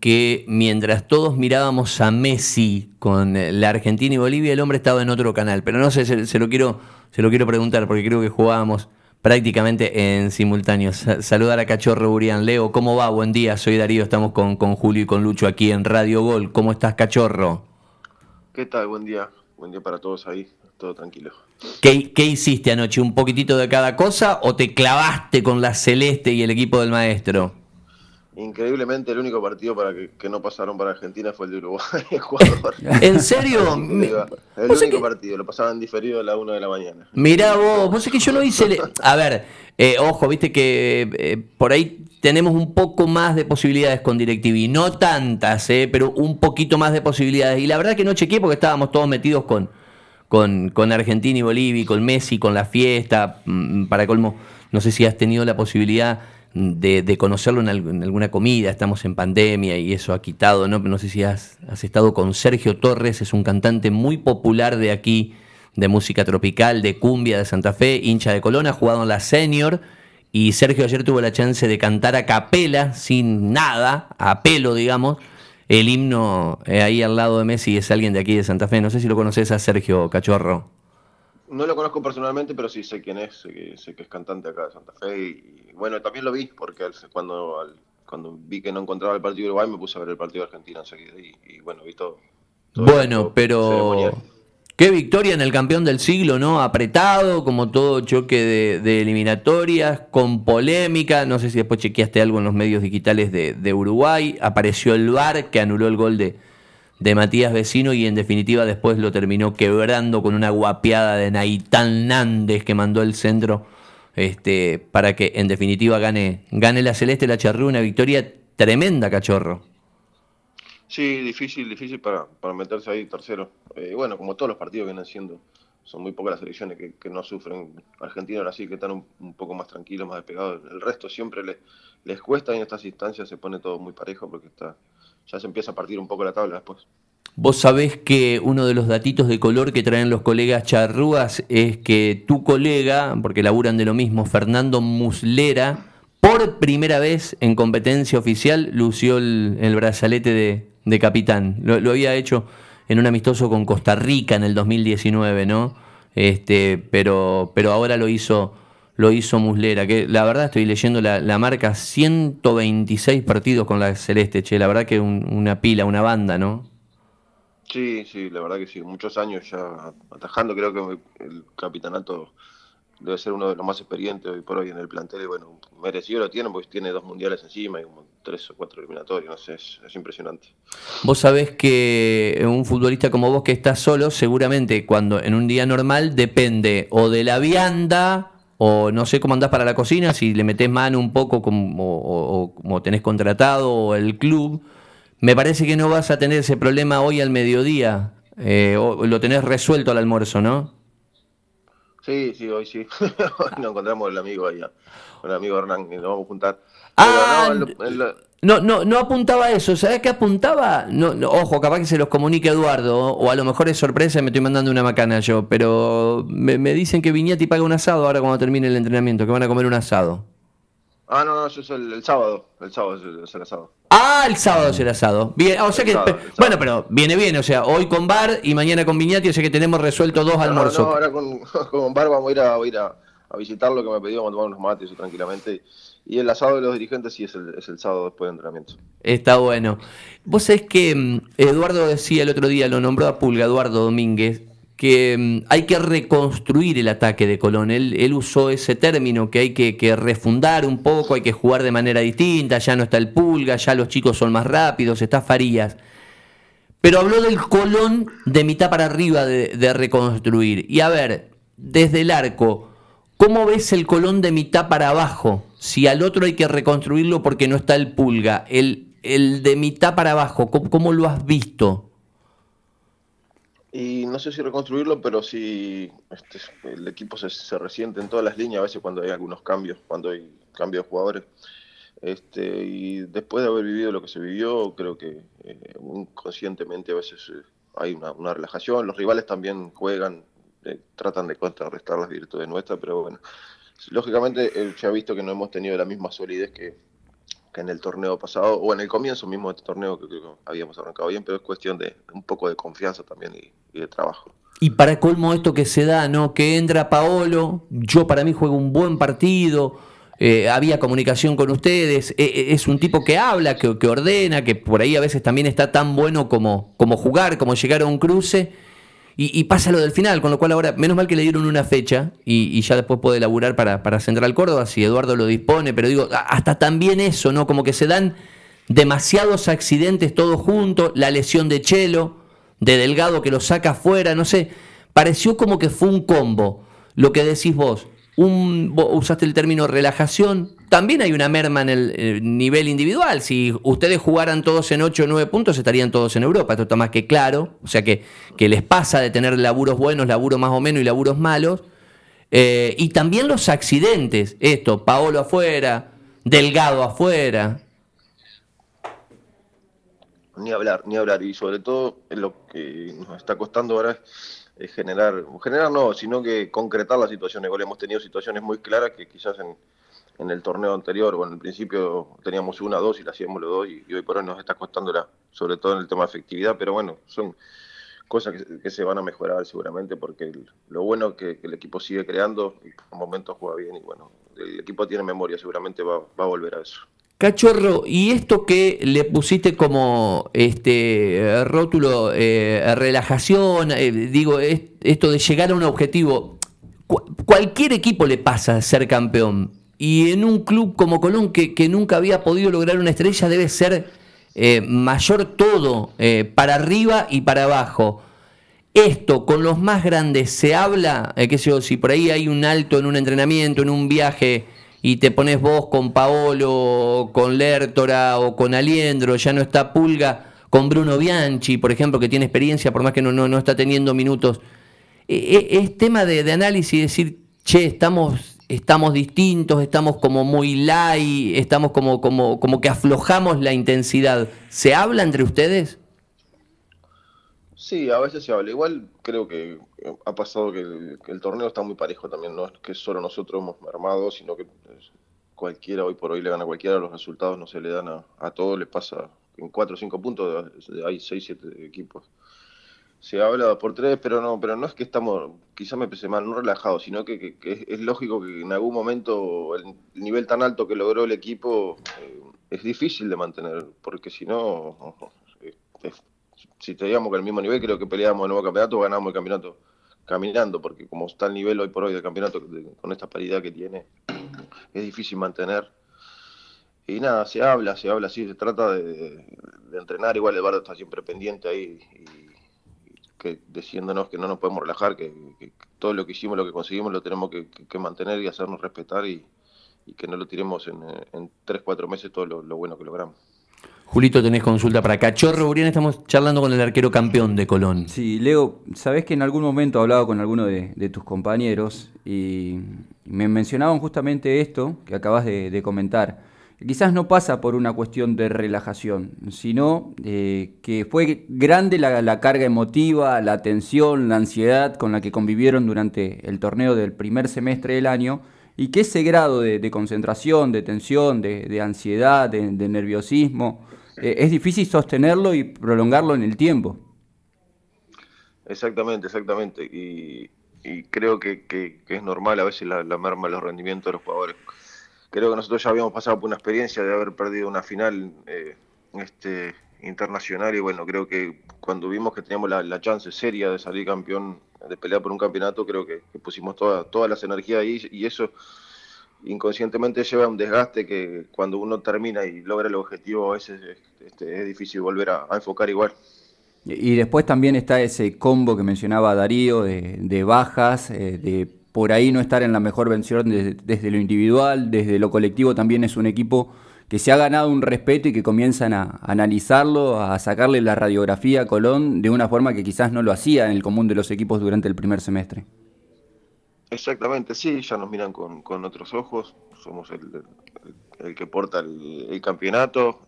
que mientras todos mirábamos a Messi con la Argentina y Bolivia, el hombre estaba en otro canal. Pero no sé, se, lo, quiero, se lo quiero preguntar porque creo que jugábamos prácticamente en simultáneo. Saludar a Cachorro Burián. Leo, ¿cómo va? Buen día, soy Darío, estamos con, con Julio y con Lucho aquí en Radio Gol. ¿Cómo estás, Cachorro? ¿Qué tal? Buen día. Buen día para todos ahí, todo tranquilo. ¿Qué, ¿Qué, hiciste anoche? ¿Un poquitito de cada cosa o te clavaste con la Celeste y el equipo del maestro? Increíblemente el único partido para que, no pasaron para Argentina fue el de Uruguay. ¿En serio? el único partido, lo pasaban diferido a la 1 de la mañana. Mirá vos, vos es que yo no hice... A ver, eh, ojo, viste que eh, por ahí tenemos un poco más de posibilidades con DirecTV. No tantas, eh, pero un poquito más de posibilidades. Y la verdad que no chequeé porque estábamos todos metidos con, con, con Argentina y Bolivia, con Messi, con la fiesta. Mm, para colmo, no sé si has tenido la posibilidad de, conocerlo en, alguna comida, estamos en pandemia y eso ha quitado, ¿no? No sé si has, estado con Sergio Torres, es un cantante muy popular de aquí, de música tropical, de cumbia de Santa Fe, hincha de Colón, ha jugado en la senior y Sergio ayer tuvo la chance de cantar a capela, sin nada, a pelo, digamos, el himno eh, ahí al lado de Messi es alguien de aquí de Santa Fe. No sé si lo conoces a Sergio Cachorro. No lo conozco personalmente, pero sí sé quién es, sé que, es cantante acá de Santa Fe. Y, bueno, también lo vi, porque cuando, cuando vi que no encontraba el partido de Uruguay, me puse a ver el partido de Argentina enseguida. Y, bueno, vi todo. bueno, pero qué victoria en el campeón del siglo, ¿no? Apretado, como todo choque de, eliminatorias, con polémica. No sé si después chequeaste algo en los medios digitales de, de Uruguay. Apareció el VAR que anuló el gol de de Matías Vecino y en definitiva después lo terminó quebrando con una guapeada de Naitán Nández que mandó el centro este, para que en definitiva gane, gane la Celeste la Charrúa, una victoria tremenda, cachorro. Sí, difícil, difícil para, para meterse ahí tercero. Eh, bueno, como todos los partidos vienen siendo, son muy pocas las selecciones que, no sufren. Argentina ahora sí que están un, poco más tranquilos, más despegados. El resto siempre les, les cuesta y en estas instancias se pone todo muy parejo porque está ya se empieza a partir un poco la tabla después. Vos sabés que uno de los datitos de color que traen los colegas charrúas es que tu colega, porque laburan de lo mismo, Fernando Muslera, por primera vez en competencia oficial lució el, brazalete de, capitán. Lo, había hecho en un amistoso con Costa Rica en el 2019, ¿no? Este, pero, pero ahora lo hizo lo hizo Muslera, que la verdad estoy leyendo la, marca 126 partidos con la Celeste, che, la verdad que una pila, una banda, ¿no? Sí, sí, la verdad que sí, muchos años ya atajando, creo que el capitanato debe ser uno de los más experientes hoy por hoy en el plantel. Y bueno, merecido lo tiene porque tiene dos mundiales encima y como tres o cuatro eliminatorios, no sé, es, es, impresionante. Vos sabés que un futbolista como vos que está solo, seguramente cuando en un día normal depende o de la vianda o no sé cómo andás para la cocina, si le metés mano un poco como, o, como tenés contratado o el club, me parece que no vas a tener ese problema hoy al mediodía, eh, o lo tenés resuelto al almuerzo, ¿no? Sí, sí, hoy sí. nos encontramos el amigo ahí, el amigo Hernán, y nos vamos a juntar. Ah, no, no, no apuntaba eso. ¿Sabes qué apuntaba? No, ojo, capaz que se los comunique Eduardo, o a lo mejor es sorpresa y me estoy mandando una macana yo, pero me, dicen que Viñati paga un asado ahora cuando termine el entrenamiento, que van a comer un asado. Ah, no, no, eso es el, sábado. El sábado es el, asado. Ah, el sábado es el asado. Bien, o sea que, bueno, pero viene bien, o sea, hoy con Bar y mañana con Viñati, o sea que tenemos resuelto dos almuerzos. No, ahora con, con Bar vamos a ir a, a, ir a, visitarlo, que me pidió, vamos a tomar unos mates tranquilamente y el asado de los dirigentes sí es el, es el sábado después de entrenamiento. Está bueno. Vos sabés que mm, Eduardo decía el otro día, lo nombró a Pulga, Eduardo Domínguez, que mm, hay que reconstruir el ataque de Colón. Él, usó ese término, que hay que, refundar un poco, hay que jugar de manera distinta, ya no está el Pulga, ya los chicos son más rápidos, está Farías. Pero habló del Colón de mitad para arriba de, de reconstruir. Y a ver, desde el arco, ¿cómo ves el Colón de mitad para abajo? si al otro hay que reconstruirlo porque no está el pulga, el, el de mitad para abajo, ¿cómo, lo has visto? Y no sé si reconstruirlo, pero sí este, el equipo se, se, resiente en todas las líneas, a veces cuando hay algunos cambios, cuando hay cambios de jugadores. Este, y después de haber vivido lo que se vivió, creo que eh, inconscientemente a veces eh, hay una, una, relajación. Los rivales también juegan, eh, tratan de contrarrestar las virtudes nuestras, pero bueno, lógicamente ya ha visto que no hemos tenido la misma solidez que, en el torneo pasado, o en el comienzo mismo de este torneo, que creo que habíamos arrancado bien, pero es cuestión de un poco de confianza también y, de trabajo. Y para colmo esto que se da, ¿no? Que entra Paolo, yo para mí juego un buen partido, eh, había comunicación con ustedes, eh, eh, es un tipo que habla, que, que, ordena, que por ahí a veces también está tan bueno como, como jugar, como llegar a un cruce y, pasa lo del final, con lo cual ahora, menos mal que le dieron una fecha y, ya después puede laburar para, para Central Córdoba, si Eduardo lo dispone, pero digo, hasta también eso, ¿no? Como que se dan demasiados accidentes todos juntos, la lesión de Chelo, de Delgado que lo saca afuera, no sé, pareció como que fue un combo, lo que decís vos, un, usaste el término relajación, también hay una merma en el, nivel individual. Si ustedes jugaran todos en 8 o 9 puntos, estarían todos en Europa. Esto está más que claro. O sea que, que les pasa de tener laburos buenos, laburos más o menos y laburos malos. Eh, y también los accidentes. Esto, Paolo afuera, Delgado afuera. Ni hablar, ni hablar. Y sobre todo lo que nos está costando ahora es generar, generar no, sino que concretar las situaciones. hemos tenido situaciones muy claras que quizás en en el torneo anterior, bueno, en principio teníamos una, dos y la hacíamos los dos y, hoy por hoy nos está costando, la, sobre todo en el tema de efectividad, pero bueno, son cosas que, se van a mejorar seguramente porque lo bueno es que, el equipo sigue creando y por momentos juega bien y bueno, el equipo tiene memoria, seguramente va, a volver a eso. Cachorro, y esto que le pusiste como este rótulo eh, relajación, eh, digo, esto de llegar a un objetivo, cualquier equipo le pasa ser campeón, y en un club como Colón que, nunca había podido lograr una estrella debe ser eh, mayor todo, eh, para arriba y para abajo. Esto con los más grandes se habla, eh, qué sé yo, si por ahí hay un alto en un entrenamiento, en un viaje, y te pones vos con Paolo, con Lertora o con Aliendro, ya no está Pulga, con Bruno Bianchi, por ejemplo, que tiene experiencia, por más que no, no, está teniendo minutos. es tema de, de análisis, decir, che, estamos estamos distintos, estamos como muy light, estamos como, como, como que aflojamos la intensidad. ¿Se habla entre ustedes? Sí, a veces se habla. Igual creo que ha pasado que el, torneo está muy parejo también. No es que solo nosotros hemos armado, sino que cualquiera hoy por hoy le gana a cualquiera. Los resultados no se le dan a, a todos. Les pasa en 4 o 5 puntos, hay 6, 7 equipos se habla por tres, pero no, pero no es que estamos, quizá me pese mal, no relajados, sino que, es, lógico que en algún momento el, nivel tan alto que logró el equipo eh, es difícil de mantener, porque si no, si teníamos que el mismo nivel, creo que peleábamos el nuevo campeonato, ganamos el campeonato caminando, porque como está el nivel hoy por hoy del campeonato, con esta paridad que tiene, es difícil mantener. Y nada, se habla, se habla así, se trata de, entrenar, igual Eduardo está siempre pendiente ahí y que diciéndonos que no nos podemos relajar, que, todo lo que hicimos, lo que conseguimos, lo tenemos que, mantener y hacernos respetar y, que no lo tiremos en, en 3, 4 meses todo lo, bueno que logramos. Julito, tenés consulta para Cachorro Urián, estamos charlando con el arquero campeón de Colón. Sí, Leo, sabés que en algún momento he hablado con alguno de, tus compañeros y me mencionaban justamente esto que acabas de comentar quizás no pasa por una cuestión de relajación, sino eh, que fue grande la, carga emotiva, la tensión, la ansiedad con la que convivieron durante el torneo del primer semestre del año y que ese grado de, concentración, de tensión, de, ansiedad, de, nerviosismo, eh, es difícil sostenerlo y prolongarlo en el tiempo. Exactamente, exactamente. Y, creo que, es normal a veces la, la merma de los rendimientos de los jugadores creo que nosotros ya habíamos pasado por una experiencia de haber perdido una final eh, este, internacional y bueno, creo que cuando vimos que teníamos la, chance seria de salir campeón, de pelear por un campeonato, creo que, pusimos toda, todas las energías ahí y eso inconscientemente lleva a un desgaste que cuando uno termina y logra el objetivo a veces este, es difícil volver a, enfocar igual. Y después también está ese combo que mencionaba Darío de, bajas, eh, de por ahí no estar en la mejor versión desde, lo individual, desde lo colectivo también es un equipo que se ha ganado un respeto y que comienzan a, analizarlo, a sacarle la radiografía a Colón de una forma que quizás no lo hacía en el común de los equipos durante el primer semestre. Exactamente, sí, ya nos miran con, otros ojos, somos el, que porta el, campeonato,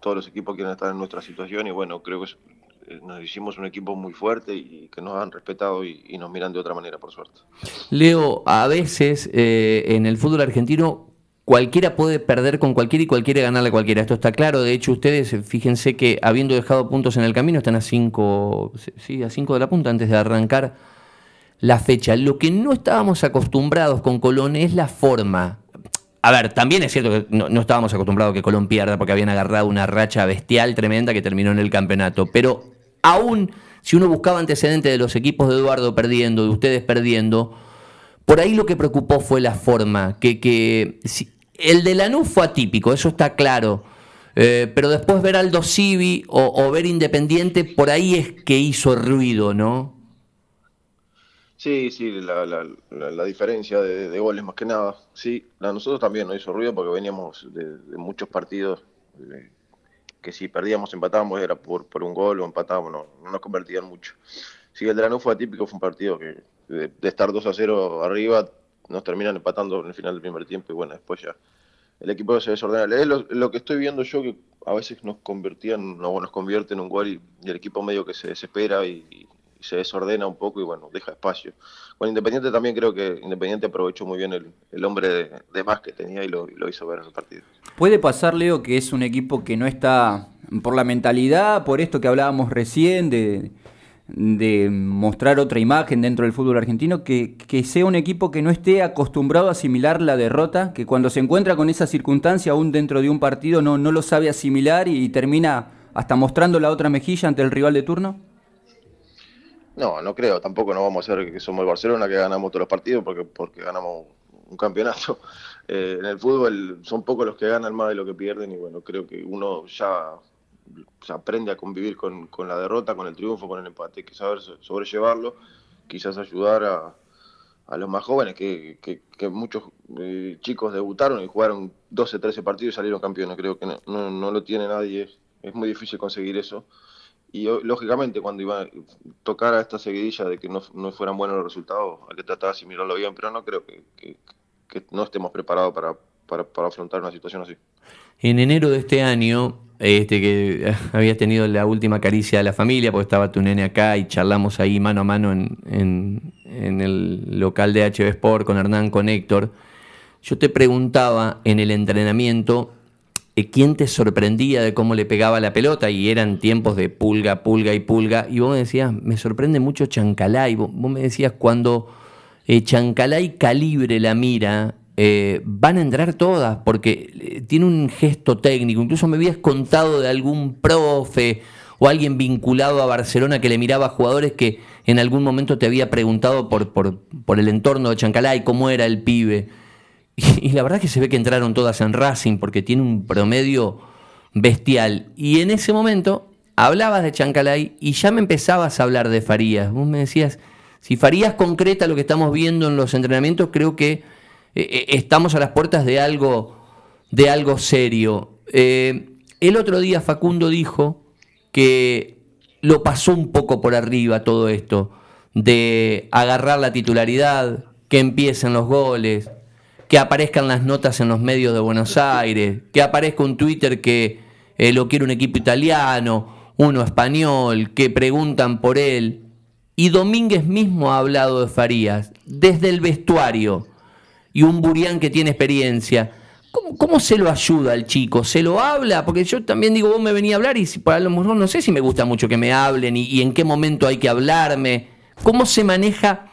todos los equipos quieren estar en nuestra situación y bueno, creo que nos hicimos un equipo muy fuerte y que nos han respetado y, nos miran de otra manera, por suerte. Leo, a veces eh, en el fútbol argentino cualquiera puede perder con cualquiera y cualquiera ganarle a cualquiera. Esto está claro. De hecho, ustedes, fíjense que habiendo dejado puntos en el camino, están a 5 sí, a cinco de la punta antes de arrancar la fecha. Lo que no estábamos acostumbrados con Colón es la forma. A ver, también es cierto que no, estábamos acostumbrados a que Colón pierda porque habían agarrado una racha bestial tremenda que terminó en el campeonato. Pero aún si uno buscaba antecedentes de los equipos de Eduardo perdiendo, de ustedes perdiendo, por ahí lo que preocupó fue la forma. Que, que el de Lanús fue atípico, eso está claro. Eh, pero después ver Aldo Civi o, ver Independiente, por ahí es que hizo ruido, ¿no? Sí, sí, la, diferencia de, goles más que nada. Sí, a nosotros también nos hizo ruido porque veníamos de, muchos partidos que si perdíamos, empatábamos, era por, por un gol o empatábamos, no, no nos convertían mucho. Sí, el de fue atípico, fue un partido que de, estar 2 a 0 arriba, nos terminan empatando en el final del primer tiempo y bueno, después ya el equipo se desordena. Es lo, que estoy viendo yo que a veces nos convertían, no, nos convierte en un gol y, el equipo medio que se desespera y, se desordena un poco y bueno, deja espacio. Bueno, Independiente también creo que Independiente aprovechó muy bien el, hombre de, más que tenía y lo, hizo ver en el partido. Puede pasar, Leo, que es un equipo que no está por la mentalidad, por esto que hablábamos recién de, de mostrar otra imagen dentro del fútbol argentino, que, que, sea un equipo que no esté acostumbrado a asimilar la derrota, que cuando se encuentra con esa circunstancia aún dentro de un partido no, no lo sabe asimilar y termina hasta mostrando la otra mejilla ante el rival de turno? No, no creo, tampoco no vamos a ser que somos el Barcelona que ganamos todos los partidos porque, porque ganamos un campeonato. Eh, en el fútbol son pocos los que ganan más de lo que pierden y bueno, creo que uno ya, aprende a convivir con, la derrota, con el triunfo, con el empate, hay que saber sobrellevarlo, quizás ayudar a, los más jóvenes, que, muchos eh, chicos debutaron y jugaron 12, 13 partidos y salieron campeones, creo que no, no, no lo tiene nadie, es muy difícil conseguir eso y lógicamente cuando iba a tocar a esta seguidilla de que no, fueran buenos los resultados, hay que tratar de asimilarlo bien, pero no creo que, no estemos preparados para, afrontar una situación así. En enero de este año, este que habías tenido la última caricia de la familia, porque estaba tu nene acá y charlamos ahí mano a mano en, en, en el local de HB Sport con Hernán, con Héctor, yo te preguntaba en el entrenamiento quién te sorprendía de cómo le pegaba la pelota y eran tiempos de pulga, pulga y pulga. Y vos me decías, me sorprende mucho Chancalay. Vos, vos me decías, cuando eh, Chancalay calibre la mira, eh, van a entrar todas porque tiene un gesto técnico. Incluso me habías contado de algún profe o alguien vinculado a Barcelona que le miraba a jugadores que en algún momento te había preguntado por, por, por el entorno de Chancalay, cómo era el pibe. Y, la verdad que se ve que entraron todas en Racing porque tiene un promedio bestial. Y en ese momento hablabas de Chancalay y ya me empezabas a hablar de Farías. Vos me decías, si Farías concreta lo que estamos viendo en los entrenamientos, creo que eh, eh, estamos a las puertas de algo, de algo serio. Eh, el otro día Facundo dijo que lo pasó un poco por arriba todo esto, de agarrar la titularidad, que empiecen los goles, que aparezcan las notas en los medios de Buenos Aires, que aparezca un Twitter que eh, lo quiere un equipo italiano, uno español, que preguntan por él. Y Domínguez mismo ha hablado de Farías, desde el vestuario, y un Burián que tiene experiencia. ¿Cómo, se lo ayuda al chico? ¿Se lo habla? Porque yo también digo, vos me venía a hablar y si, para lo mejor no sé si me gusta mucho que me hablen y, y en qué momento hay que hablarme. ¿Cómo se maneja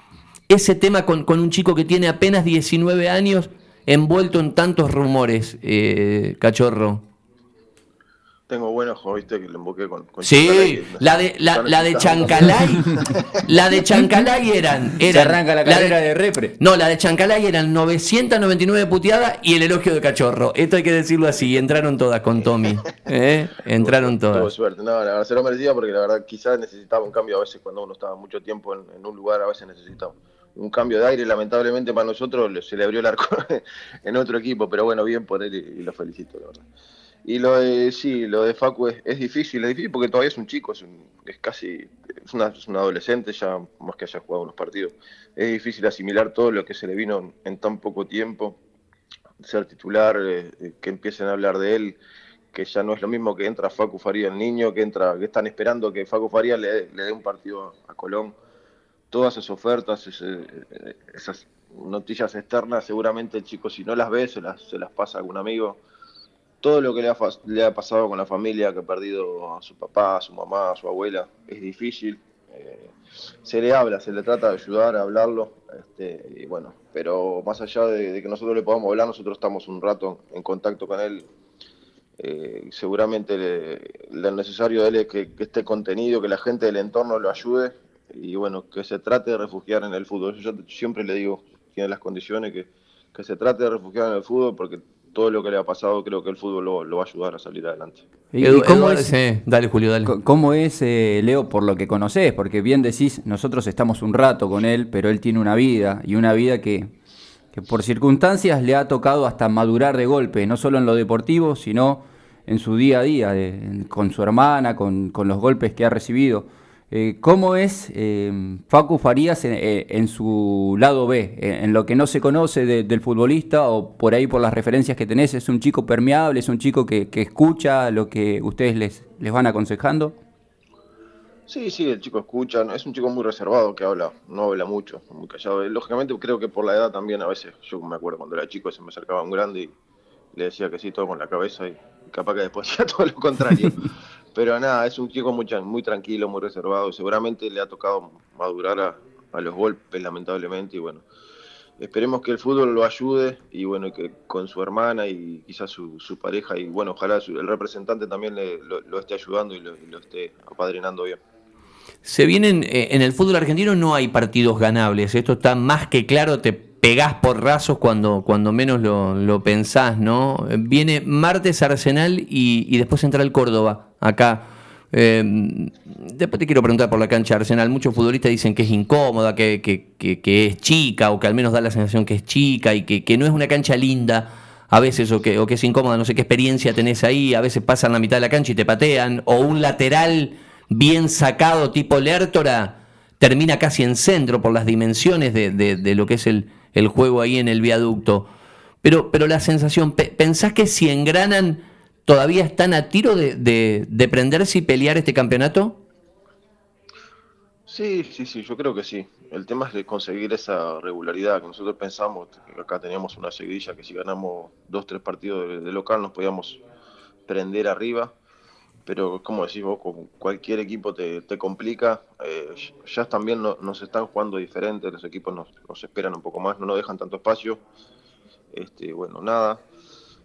ese tema con, un chico que tiene apenas 19 años envuelto en tantos rumores, eh, cachorro? Tengo buen ojo, viste, que le emboqué con, Sí, la de, la, la de Chancalay, la de Chancalay eran, Se arranca la carrera de, repre. No, la de Chancalay eran 999 puteadas y el elogio de cachorro. Esto hay que decirlo así, entraron todas con Tommy. ¿eh? Entraron todas. Tuvo suerte, no, la verdad se lo merecía porque la verdad quizás necesitaba un cambio a veces cuando uno estaba mucho tiempo en, en un lugar, a veces necesitaba un cambio de aire, lamentablemente para nosotros se le abrió el arco en otro equipo, pero bueno, bien por él y, lo felicito, la verdad. Y lo de, sí, lo de Facu es, difícil, es difícil porque todavía es un chico, es, es casi, es, una, un adolescente ya, más que haya jugado unos partidos. Es difícil asimilar todo lo que se le vino en, tan poco tiempo, ser titular, eh, eh, que empiecen a hablar de él, que ya no es lo mismo que entra Facu Faría el niño, que entra, que están esperando que Facu Faría le, le dé un partido a Colón todas esas ofertas, esas noticias externas, seguramente el chico si no las ve, se las, se las pasa a algún amigo. Todo lo que le ha, le ha pasado con la familia, que ha perdido a su papá, a su mamá, a su abuela, es difícil. Eh, se le habla, se le trata de ayudar a hablarlo, este, y bueno, pero más allá de, que nosotros le podamos hablar, nosotros estamos un rato en contacto con él. Eh, seguramente lo necesario de él es que, esté contenido, que la gente del entorno lo ayude y bueno, que se trate de refugiar en el fútbol. Yo siempre le digo, tiene las condiciones, que, que se trate de refugiar en el fútbol porque todo lo que le ha pasado, creo que el fútbol lo, va a ayudar a salir adelante. ¿Y, cómo es, dale Julio, dale. ¿Cómo es, eh, Leo, por lo que conoces? Porque bien decís, nosotros estamos un rato con él, pero él tiene una vida, y una vida que, que por circunstancias le ha tocado hasta madurar de golpe, no solo en lo deportivo, sino en su día a día, con su hermana, con, con los golpes que ha recibido. Eh, ¿Cómo es eh, Facu Farías eh, en, su lado B, en lo que no se conoce del futbolista o por ahí por las referencias que tenés? ¿Es un chico permeable, es un chico que, escucha lo que ustedes les, les van aconsejando? Sí, sí, el chico escucha, es un chico muy reservado que habla, no habla mucho, muy callado. Lógicamente creo que por la edad también a veces, yo me acuerdo cuando era chico se me acercaba un grande y le decía que sí, todo con la cabeza y capaz que después hacía todo lo contrario. Pero nada, es un chico muy, tranquilo, muy reservado. Seguramente le ha tocado madurar a, los golpes, lamentablemente. Y bueno, esperemos que el fútbol lo ayude y bueno, que con su hermana y quizás su, pareja y bueno, ojalá el representante también lo, esté ayudando y lo, esté apadrinando bien. Se vienen, eh, en el fútbol argentino no hay partidos ganables, esto está más que claro, te pegás por rasos cuando, cuando menos lo, pensás, ¿no? Viene martes Arsenal y, y después entra el Córdoba acá. Eh, después te quiero preguntar por la cancha Arsenal. Muchos futbolistas dicen que es incómoda, que, que, es chica, o que al menos da la sensación que es chica y que, no es una cancha linda a veces, o que, o que es incómoda. No sé qué experiencia tenés ahí. A veces pasan la mitad de la cancha y te patean. O un lateral bien sacado, tipo Lertora, termina casi en centro por las dimensiones de, lo que es el, el, juego ahí en el viaducto. Pero, pero la sensación, ¿pensás que si engranan todavía están a tiro de, de, prenderse y pelear este campeonato? Sí, sí, sí, yo creo que sí. El tema es de conseguir esa regularidad que nosotros pensamos, que acá teníamos una seguidilla que si ganamos dos, tres partidos de, local nos podíamos prender arriba, pero como decís vos, con cualquier equipo te, te complica, eh, ya también nos están jugando diferente, los equipos nos, nos, esperan un poco más, no nos dejan tanto espacio, este, bueno, nada,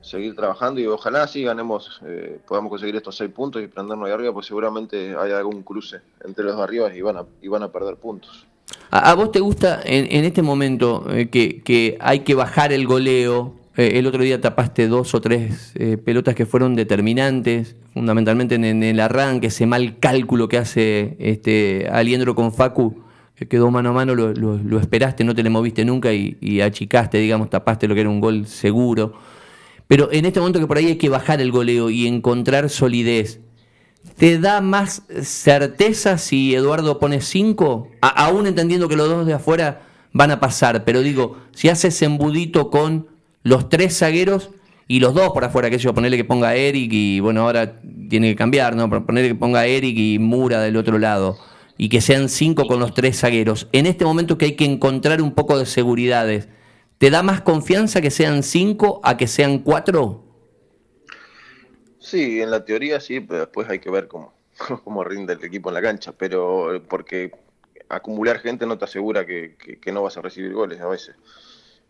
seguir trabajando y ojalá sí ganemos, eh, podamos conseguir estos seis puntos y prendernos ahí arriba, pues seguramente hay algún cruce entre los de arriba y van a, y van a perder puntos. ¿A, vos te gusta en, este momento eh, que, hay que bajar el goleo? Eh, el otro día tapaste dos o tres pelotas que fueron determinantes, fundamentalmente en, el arranque, ese mal cálculo que hace este Aliendro con Facu, que quedó mano a mano, lo, esperaste, no te le moviste nunca y achicaste, digamos, tapaste lo que era un gol seguro. Pero en este momento que por ahí hay que bajar el goleo y encontrar solidez, ¿te da más certeza si Eduardo pone 5? Aún entendiendo que los dos de afuera van a pasar, pero digo, si haces embudito con los tres zagueros y los dos por afuera, que yo, ponerle que ponga Eric y bueno, ahora tiene que cambiar, ¿no? Ponerle que ponga Eric y Mura del otro lado y que sean cinco con los tres zagueros. En este momento que hay que encontrar un poco de seguridades, ¿Te da más confianza que sean cinco a que sean cuatro? Sí, en la teoría sí, pero después hay que ver cómo, cómo rinde el equipo en la cancha. Pero eh, porque acumular gente no te asegura que, no vas a recibir goles a veces.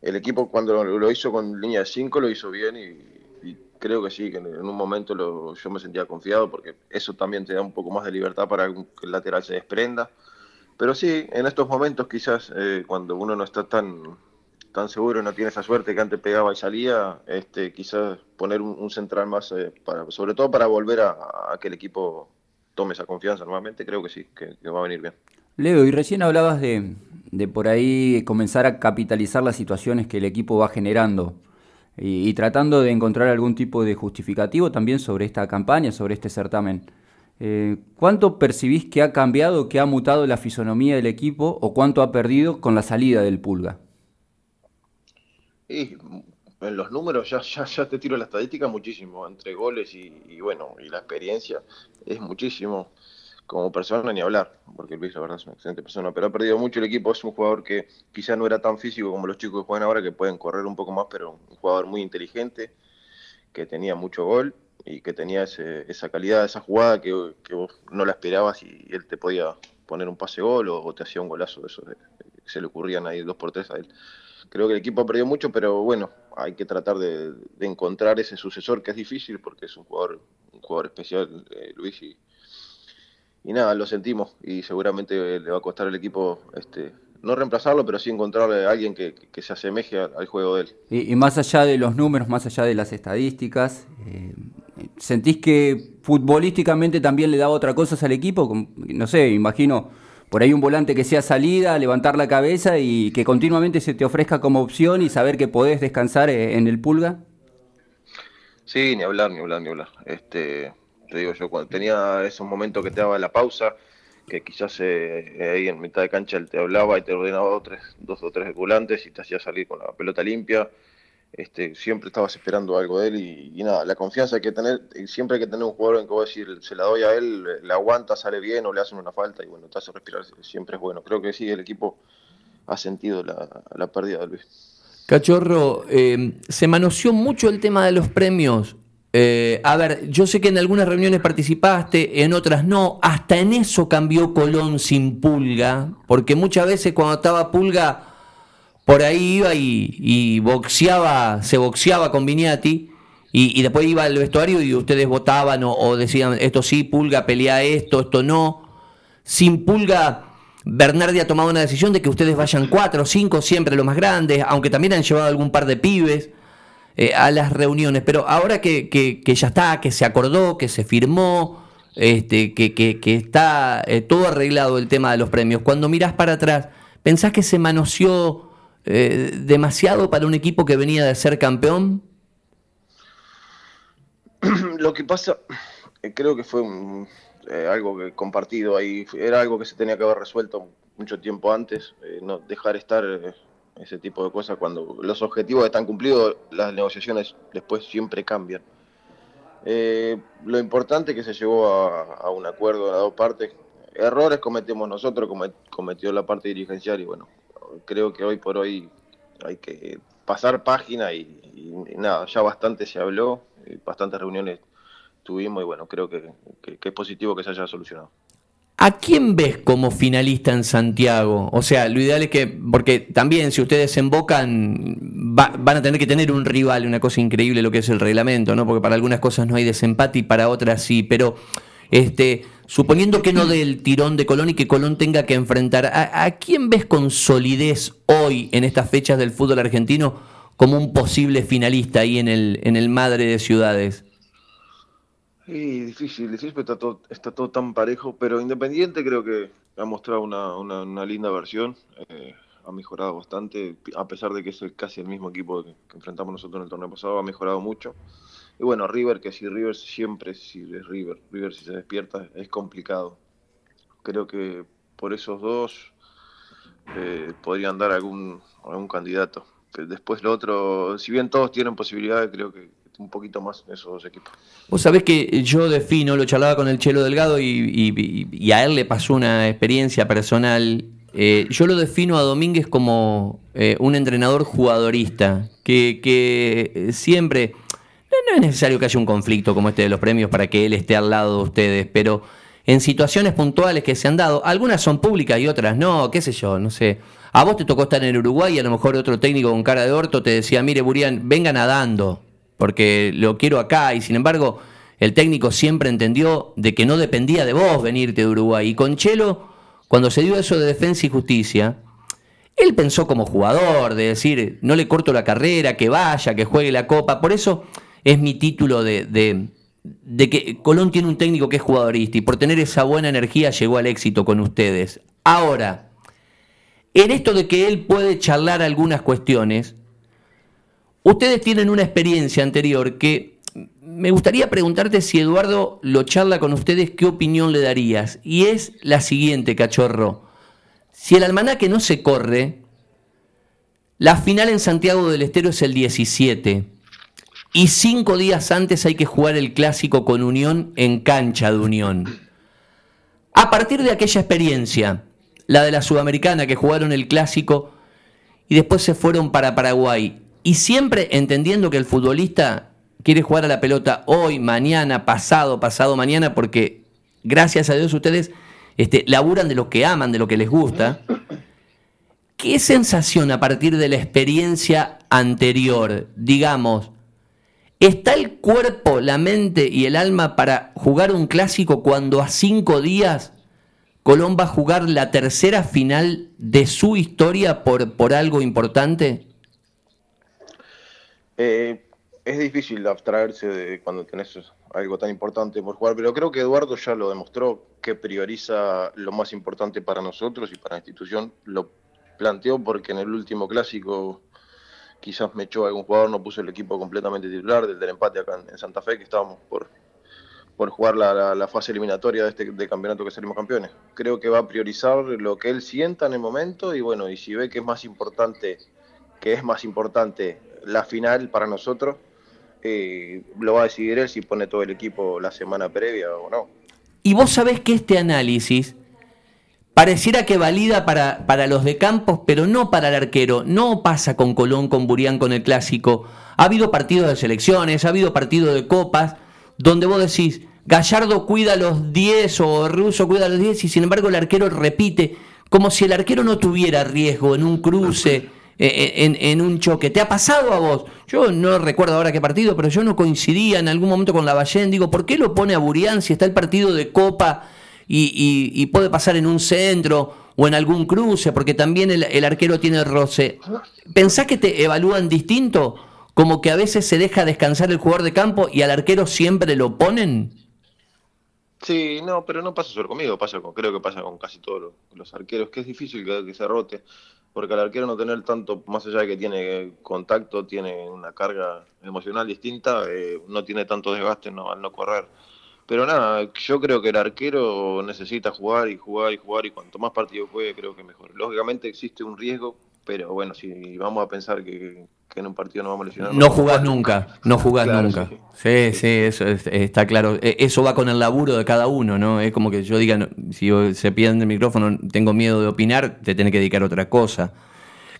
El equipo cuando lo, hizo con línea de cinco lo hizo bien y, creo que sí, que en un momento yo me sentía confiado porque eso también te da un poco más de libertad para que el lateral se desprenda. Pero sí, en estos momentos quizás eh, cuando uno no está tan tan seguro, no tiene esa suerte que antes pegaba y salía, este, quizás poner un, central más, eh, para, sobre todo para volver a, que el equipo tome esa confianza nuevamente, creo que sí, que, va a venir bien. Leo, y recién hablabas de, por ahí comenzar a capitalizar las situaciones que el equipo va generando y, tratando de encontrar algún tipo de justificativo también sobre esta campaña, sobre este certamen. Eh, ¿Cuánto percibís que ha cambiado, que ha mutado la fisonomía del equipo o cuánto ha perdido con la salida del Pulga? Y en los números ya, ya, ya te tiro la estadística muchísimo, entre goles y, bueno, y la experiencia es muchísimo. como persona ni hablar, porque Luis la verdad es una excelente persona, pero ha perdido mucho el equipo, es un jugador que quizá no era tan físico como los chicos que juegan ahora, que pueden correr un poco más, pero un jugador muy inteligente, que tenía mucho gol y que tenía esa calidad, esa jugada que, vos no la esperabas y él te podía poner un pase gol o, te hacía un golazo de eso, que se le ocurrían ahí dos por tres a él. Creo que el equipo ha perdido mucho, pero bueno, hay que tratar de, encontrar ese sucesor que es difícil porque es un jugador, un jugador especial, eh, Luis, y, y nada, lo sentimos y seguramente le va a costar al equipo este, no reemplazarlo, pero sí encontrarle a alguien que, se asemeje al, juego de él. Y, más allá de los números, más allá de las estadísticas, eh, ¿sentís que futbolísticamente también le da otra cosa al equipo? No sé, imagino por ahí un volante que sea salida, levantar la cabeza y que continuamente se te ofrezca como opción y saber que podés descansar eh, en el pulga. Sí, ni hablar, ni hablar, ni hablar. Este, te digo yo, cuando tenía esos momentos que te daba la pausa, que quizás eh, ahí en mitad de cancha él te hablaba y te ordenaba tres, dos o tres volantes y te hacía salir con la pelota limpia. Este, siempre estabas esperando algo de él y, nada, la confianza hay que tener, siempre hay que tener un jugador en que vos decir, se la doy a él, la aguanta, sale bien o le hacen una falta y bueno, te hace respirar, siempre es bueno. Creo que sí, el equipo ha sentido la, pérdida de Luis. Cachorro, eh, se manoseó mucho el tema de los premios eh, a ver, yo sé que en algunas reuniones participaste, en otras no. Hasta en eso cambió Colón sin pulga, porque muchas veces cuando estaba pulga, por ahí iba y, boxeaba, se boxeaba con Viniati, y, después iba al vestuario y ustedes votaban o, decían, esto sí, pulga, pelea esto, esto no. Sin pulga, Bernardi ha tomado una decisión de que ustedes vayan cuatro o cinco, siempre los más grandes, aunque también han llevado algún par de pibes. Eh, a las reuniones, pero ahora que, ya está, que se acordó, que se firmó, este, que, que está eh, todo arreglado el tema de los premios, cuando mirás para atrás, ¿pensás que se manoseó eh, demasiado para un equipo que venía de ser campeón? Lo que pasa, creo que fue algo que compartido ahí, era algo que se tenía que haber resuelto mucho tiempo antes, no dejar estar ese tipo de cosas. Cuando los objetivos están cumplidos, las negociaciones después siempre cambian. Eh, lo importante es que se llegó a, un acuerdo de las dos partes. Errores cometemos nosotros, cometió la parte dirigencial y bueno, creo que hoy por hoy hay que pasar página y, nada, ya bastante se habló, eh, bastantes reuniones tuvimos y bueno, creo que es positivo que se haya solucionado. ¿A quién ves como finalista en Santiago? O sea, lo ideal es que, porque también si ustedes se embocan, van a tener que tener un rival, una cosa increíble lo que es el reglamento, ¿no? Porque para algunas cosas no hay desempate y para otras sí, pero este, suponiendo que no del tirón de Colón y que Colón tenga que enfrentar, ¿a, ¿a, quién ves con solidez hoy en estas fechas del fútbol argentino como un posible finalista ahí en el, en el Madre de Ciudades? Sí, difícil, difícil, está todo, está todo tan parejo, pero Independiente creo que ha mostrado una, una, linda versión, eh, ha mejorado bastante, a pesar de que es casi el mismo equipo que, enfrentamos nosotros en el torneo pasado, ha mejorado mucho. Y bueno, River, que si River siempre si es River, River si se despierta es complicado. Creo que por esos dos eh, podrían dar algún, algún candidato. Después lo otro, si bien todos tienen posibilidades, creo que un poquito más esos dos equipos. Vos sabés que yo defino, lo charlaba con el Chelo Delgado y, a él le pasó una experiencia personal. Eh, yo lo defino a Domínguez como eh, un entrenador jugadorista, que, que siempre, no, es necesario que haya un conflicto como este de los premios para que él esté al lado de ustedes, pero en situaciones puntuales que se han dado, algunas son públicas y otras no, qué sé yo, no sé. A vos te tocó estar en Uruguay y a lo mejor otro técnico con cara de orto te decía, mire Burián, venga nadando porque lo quiero acá y sin embargo el técnico siempre entendió de que no dependía de vos venirte de Uruguay. Y con Chelo, cuando se dio eso de defensa y justicia, él pensó como jugador, de decir, no le corto la carrera, que vaya, que juegue la copa. Por eso es mi título de, de, de que Colón tiene un técnico que es jugadorista y por tener esa buena energía llegó al éxito con ustedes. Ahora, en esto de que él puede charlar algunas cuestiones, Ustedes tienen una experiencia anterior que me gustaría preguntarte si Eduardo lo charla con ustedes, ¿qué opinión le darías? Y es la siguiente, cachorro. Si el almanaque no se corre, la final en Santiago del Estero es el 17. Y cinco días antes hay que jugar el clásico con Unión en cancha de Unión. A partir de aquella experiencia, la de la Sudamericana, que jugaron el clásico y después se fueron para Paraguay, y siempre entendiendo que el futbolista quiere jugar a la pelota hoy, mañana, pasado, pasado mañana, porque gracias a Dios ustedes este, laburan de lo que aman, de lo que les gusta. ¿Qué sensación a partir de la experiencia anterior, digamos, ¿Está el cuerpo, la mente y el alma para jugar un clásico cuando a cinco días Colón va a jugar la tercera final de su historia por, por algo importante? Eh, es difícil abstraerse de cuando tenés algo tan importante por jugar, pero creo que Eduardo ya lo demostró que prioriza lo más importante para nosotros y para la institución. Lo planteó porque en el último clásico quizás me echó algún jugador, no puso el equipo completamente titular del, empate acá en, Santa Fe, que estábamos por, por jugar la, fase eliminatoria de este campeonato que salimos campeones. Creo que va a priorizar lo que él sienta en el momento y bueno, y si ve que es más importante, que es más importante la final para nosotros, eh, lo va a decidir él si pone todo el equipo la semana previa o no. Y vos sabés que este análisis pareciera que valida para, para los de Campos, pero no para el arquero. No pasa con Colón, con Burián, con el clásico. Ha habido partidos de selecciones, ha habido partidos de copas, donde vos decís, Gallardo cuida los 10 o Russo cuida los 10 y sin embargo el arquero repite, como si el arquero no tuviera riesgo en un cruce, eh, eh, en, en, un choque. ¿Te ha pasado a vos? Yo no recuerdo ahora qué partido, pero yo no coincidía en algún momento con la Ballén. Digo, ¿por qué lo pone a Burián si está el partido de Copa? Y, puede pasar en un centro o en algún cruce, porque también el, arquero tiene roce. ¿Pensás que te evalúan distinto? Como que a veces se deja descansar el jugador de campo y al arquero siempre lo ponen. Sí, no, pero no pasa solo conmigo, pasa con, creo que pasa con casi todos los, arqueros, que es difícil que, se rote, porque al arquero no tener tanto, más allá de que tiene contacto, tiene una carga emocional distinta, eh, no tiene tanto desgaste no, al no correr. Pero nada, yo creo que el arquero necesita jugar y jugar y jugar y cuanto más partidos juegue creo que mejor. Lógicamente existe un riesgo, pero bueno, si vamos a pensar que, en un partido no vamos a lesionar. No, jugás nunca, no jugás nunca. Sí, sí, eso está claro. E, eso va con el laburo de cada uno, ¿no? Es como que yo diga, si se pierde el micrófono, tengo miedo de opinar, te tenés que dedicar a otra cosa.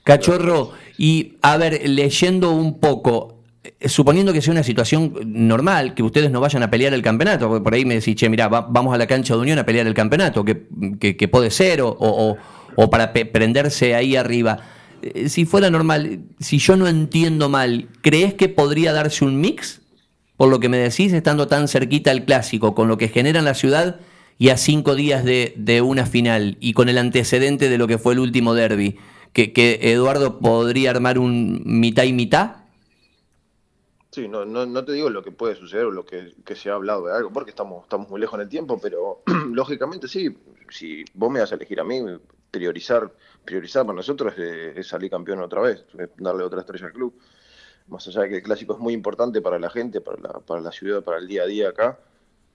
Cachorro, y a ver, leyendo un poco, suponiendo que sea una situación normal, que ustedes no vayan a pelear el campeonato, porque por ahí me decís, che, mira, vamos a la cancha de Unión a pelear el campeonato, que, puede ser, o, para prenderse ahí arriba. Eh, si fuera normal, si yo no entiendo mal, ¿crees que podría darse un mix? Por lo que me decís, estando tan cerquita al clásico, con lo que genera en la ciudad y a cinco días de, una final, y con el antecedente de lo que fue el último derby, que, que Eduardo podría armar un mitad y mitad. Sí, no, no, te digo lo que puede suceder o lo que, se ha hablado de algo, porque estamos, estamos muy lejos en el tiempo, pero lógicamente sí, si vos me vas a elegir a mí, priorizar, priorizar para nosotros es, salir campeón otra vez, darle otra estrella al club. Más allá de que el clásico es muy importante para la gente, para la, para la ciudad, para el día a día acá,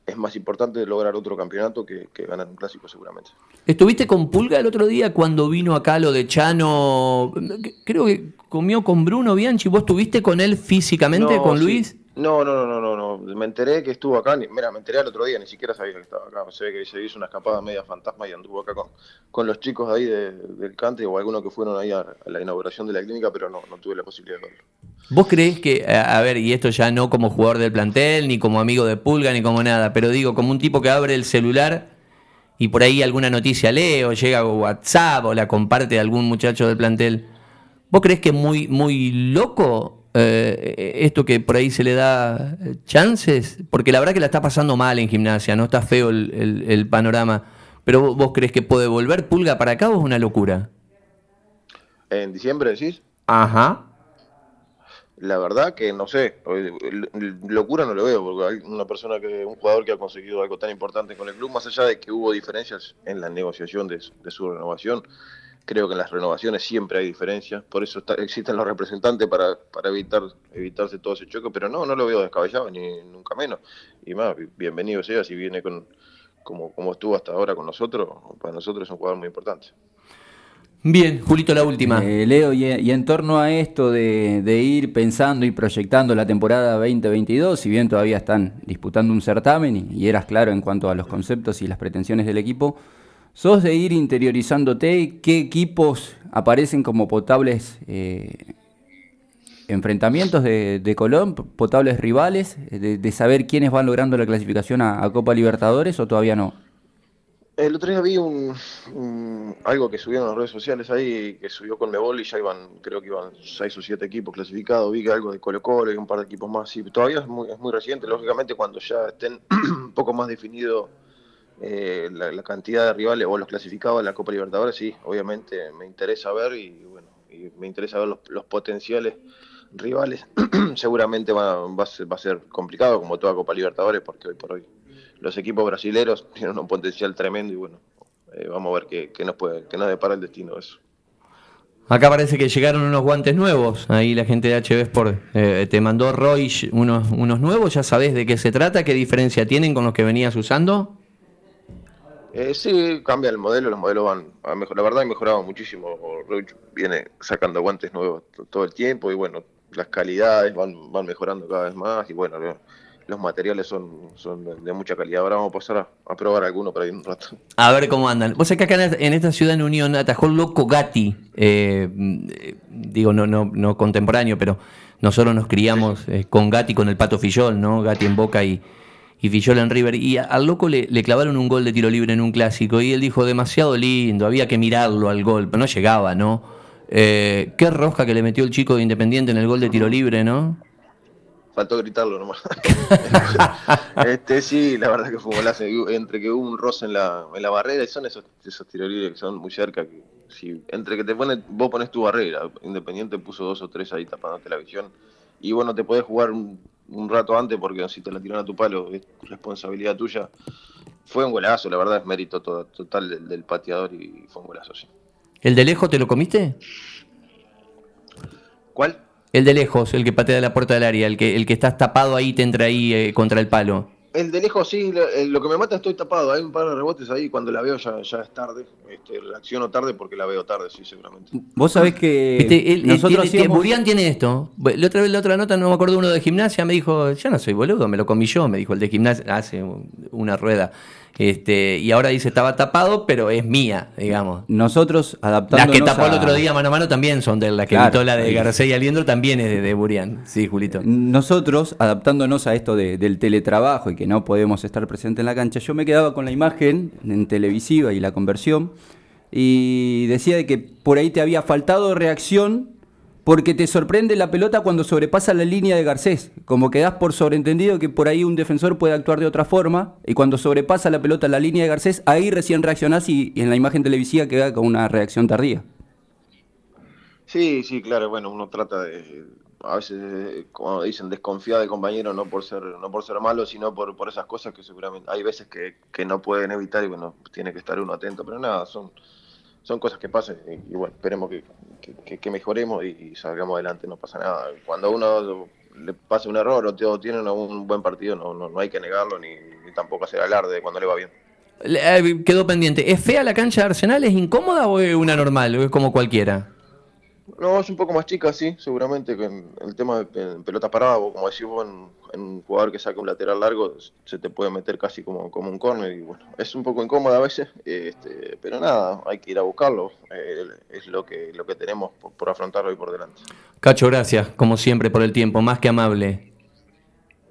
es más importante lograr otro campeonato que, ganar un clásico seguramente. ¿Estuviste con Pulga el otro día cuando vino acá lo de Chano? Creo que comió con Bruno Bianchi. ¿Vos estuviste con él físicamente, con Luis? No, no, no, no, no, Me enteré que estuvo acá. Mira, me enteré el otro día, ni siquiera sabía que estaba acá. Se ve que se hizo una escapada media fantasma y anduvo acá con, con los chicos ahí del Cante o algunos que fueron ahí a, la inauguración de la clínica, pero no, no tuve la posibilidad de verlo. ¿Vos creés que, a ver, y esto ya no como jugador del plantel, ni como amigo de Pulga, ni como nada, pero digo, como un tipo que abre el celular y por ahí alguna noticia lee o llega a WhatsApp o la comparte algún muchacho del plantel, ¿vos creés que es muy, muy loco eh, esto que por ahí se le da chances? Porque la verdad que la está pasando mal en gimnasia, no está feo el, panorama. Pero vos crees que puede volver Pulga para acá o es una locura? ¿En diciembre decís? Ajá. La verdad que no sé, locura no lo veo, porque hay una persona que, un jugador que ha conseguido algo tan importante con el club, más allá de que hubo diferencias en la negociación de, de su renovación, Creo que en las renovaciones siempre hay diferencias, por eso existen los representantes para, para evitar evitarse todo ese choque, pero no, no lo veo descabellado, ni nunca menos. Y más, bienvenido sea si viene con como, como estuvo hasta ahora con nosotros, para nosotros es un jugador muy importante. Bien, Julito, la última. Eh, Leo, y, en torno a esto de, ir pensando y proyectando la temporada 2022, si bien todavía están disputando un certamen y, eras claro en cuanto a los conceptos y las pretensiones del equipo, ¿sos de ir interiorizándote? ¿Qué equipos aparecen como potables eh, enfrentamientos de, Colón, potables rivales, de, saber quiénes van logrando la clasificación a Copa Libertadores o todavía no? El otro día vi un, algo que subieron en las redes sociales ahí, que subió con Mebol y ya iban, creo que iban seis o siete equipos clasificados. Vi que algo de Colo Colo y un par de equipos más. Y todavía es muy, es muy reciente. Lógicamente, cuando ya estén un poco más definido eh, la, cantidad de rivales o los clasificados de la Copa Libertadores, sí, obviamente me interesa ver y bueno, y me interesa ver los, potenciales rivales. Seguramente va, va, a ser, va a ser complicado, como toda Copa Libertadores, porque hoy por hoy los equipos brasileños tienen un potencial tremendo y bueno, eh, vamos a ver qué, nos puede, qué nos depara el destino de eso. Acá parece que llegaron unos guantes nuevos. Ahí la gente de HB Sport eh, te mandó Roy unos, unos nuevos. ¿Ya sabes de qué se trata? ¿Qué diferencia tienen con los que venías usando? Eh, sí, cambia el modelo. Los modelos van a mejorar. La verdad, han mejorado muchísimo. Roy viene sacando guantes nuevos todo el tiempo y bueno, las calidades van, van mejorando cada vez más. Y bueno, los materiales son, son de mucha calidad. Ahora vamos a pasar a, probar alguno para ir un rato. A ver cómo andan. Vos sabés que acá en esta ciudad en Unión atajó loco Gatti, eh, digo, no, no, no contemporáneo, pero nosotros nos criamos eh, con Gatti, con el Pato Fillol, ¿no? Gatti en Boca y, y Fillol en River. Y al loco le, clavaron un gol de tiro libre en un clásico y él dijo, demasiado lindo, había que mirarlo al gol, pero no llegaba, ¿no? Eh, qué rosca que le metió el chico de Independiente en el gol de tiro libre, ¿no? Faltó gritarlo nomás. este sí, la verdad que fue un golazo. Entre que hubo un roce en la, en la barrera y son esos, esos tiros libres que son muy cerca. Que, si, entre que te pones, vos pones tu barrera, Independiente puso dos o tres ahí tapándote la visión. Y bueno, te podés jugar un, rato antes porque si te la tiran a tu palo es responsabilidad tuya. Fue un golazo, la verdad es mérito total del, del pateador y fue un golazo, sí. ¿El de lejos te lo comiste? ¿Cuál? El de lejos, el que patea la puerta del área, el que, el que estás tapado ahí, te entra ahí eh, contra el palo. El de lejos sí, eh, lo, que me mata estoy tapado, hay un par de rebotes ahí, cuando la veo ya, ya es tarde, este, reacciono tarde porque la veo tarde, sí, seguramente. Vos sabés que nosotros tiene, Burián tiene esto, la otra vez la otra nota, no me acuerdo uno de gimnasia, me dijo, yo no soy boludo, me lo comí yo, me dijo el de gimnasia, hace una rueda. Este, y ahora dice estaba tapado, pero es mía, digamos. Nosotros adaptando. Las que tapó el otro día mano a mano también son de la que claro, la de García y Aliendro también es de, Burián. Sí, Julito. Nosotros, adaptándonos a esto del teletrabajo y que no podemos estar presentes en la cancha, yo me quedaba con la imagen en televisiva y la conversión. Y decía de que por ahí te había faltado reacción porque te sorprende la pelota cuando sobrepasa la línea de Garcés. Como que das por sobreentendido que por ahí un defensor puede actuar de otra forma, y cuando sobrepasa la pelota la línea de Garcés, ahí recién reaccionás y, en la imagen televisiva queda con una reacción tardía. Sí, sí, claro, bueno, uno trata de, a veces, como dicen, desconfiar del compañero no por ser, no por ser malo, sino por, por esas cosas que seguramente hay veces que, que no pueden evitar y bueno, tiene que estar uno atento, pero nada, son son cosas que pasan y, bueno, esperemos que, mejoremos y, salgamos adelante, no pasa nada. Cuando uno le pasa un error o tiene un buen partido, no, no, hay que negarlo ni, tampoco hacer alarde cuando le va bien. Eh, quedó pendiente. ¿Es fea la cancha de Arsenal? ¿Es incómoda o es una normal? ¿O es como cualquiera? No, es un poco más chica, sí, seguramente que el tema de pelota parada, como decís vos, en, un jugador que saca un lateral largo, se te puede meter casi como, como un córner y bueno, es un poco incómoda a veces, este, pero nada, hay que ir a buscarlo, eh, es lo que, lo que tenemos por, por afrontar hoy por delante. Cacho, gracias, como siempre, por el tiempo, más que amable.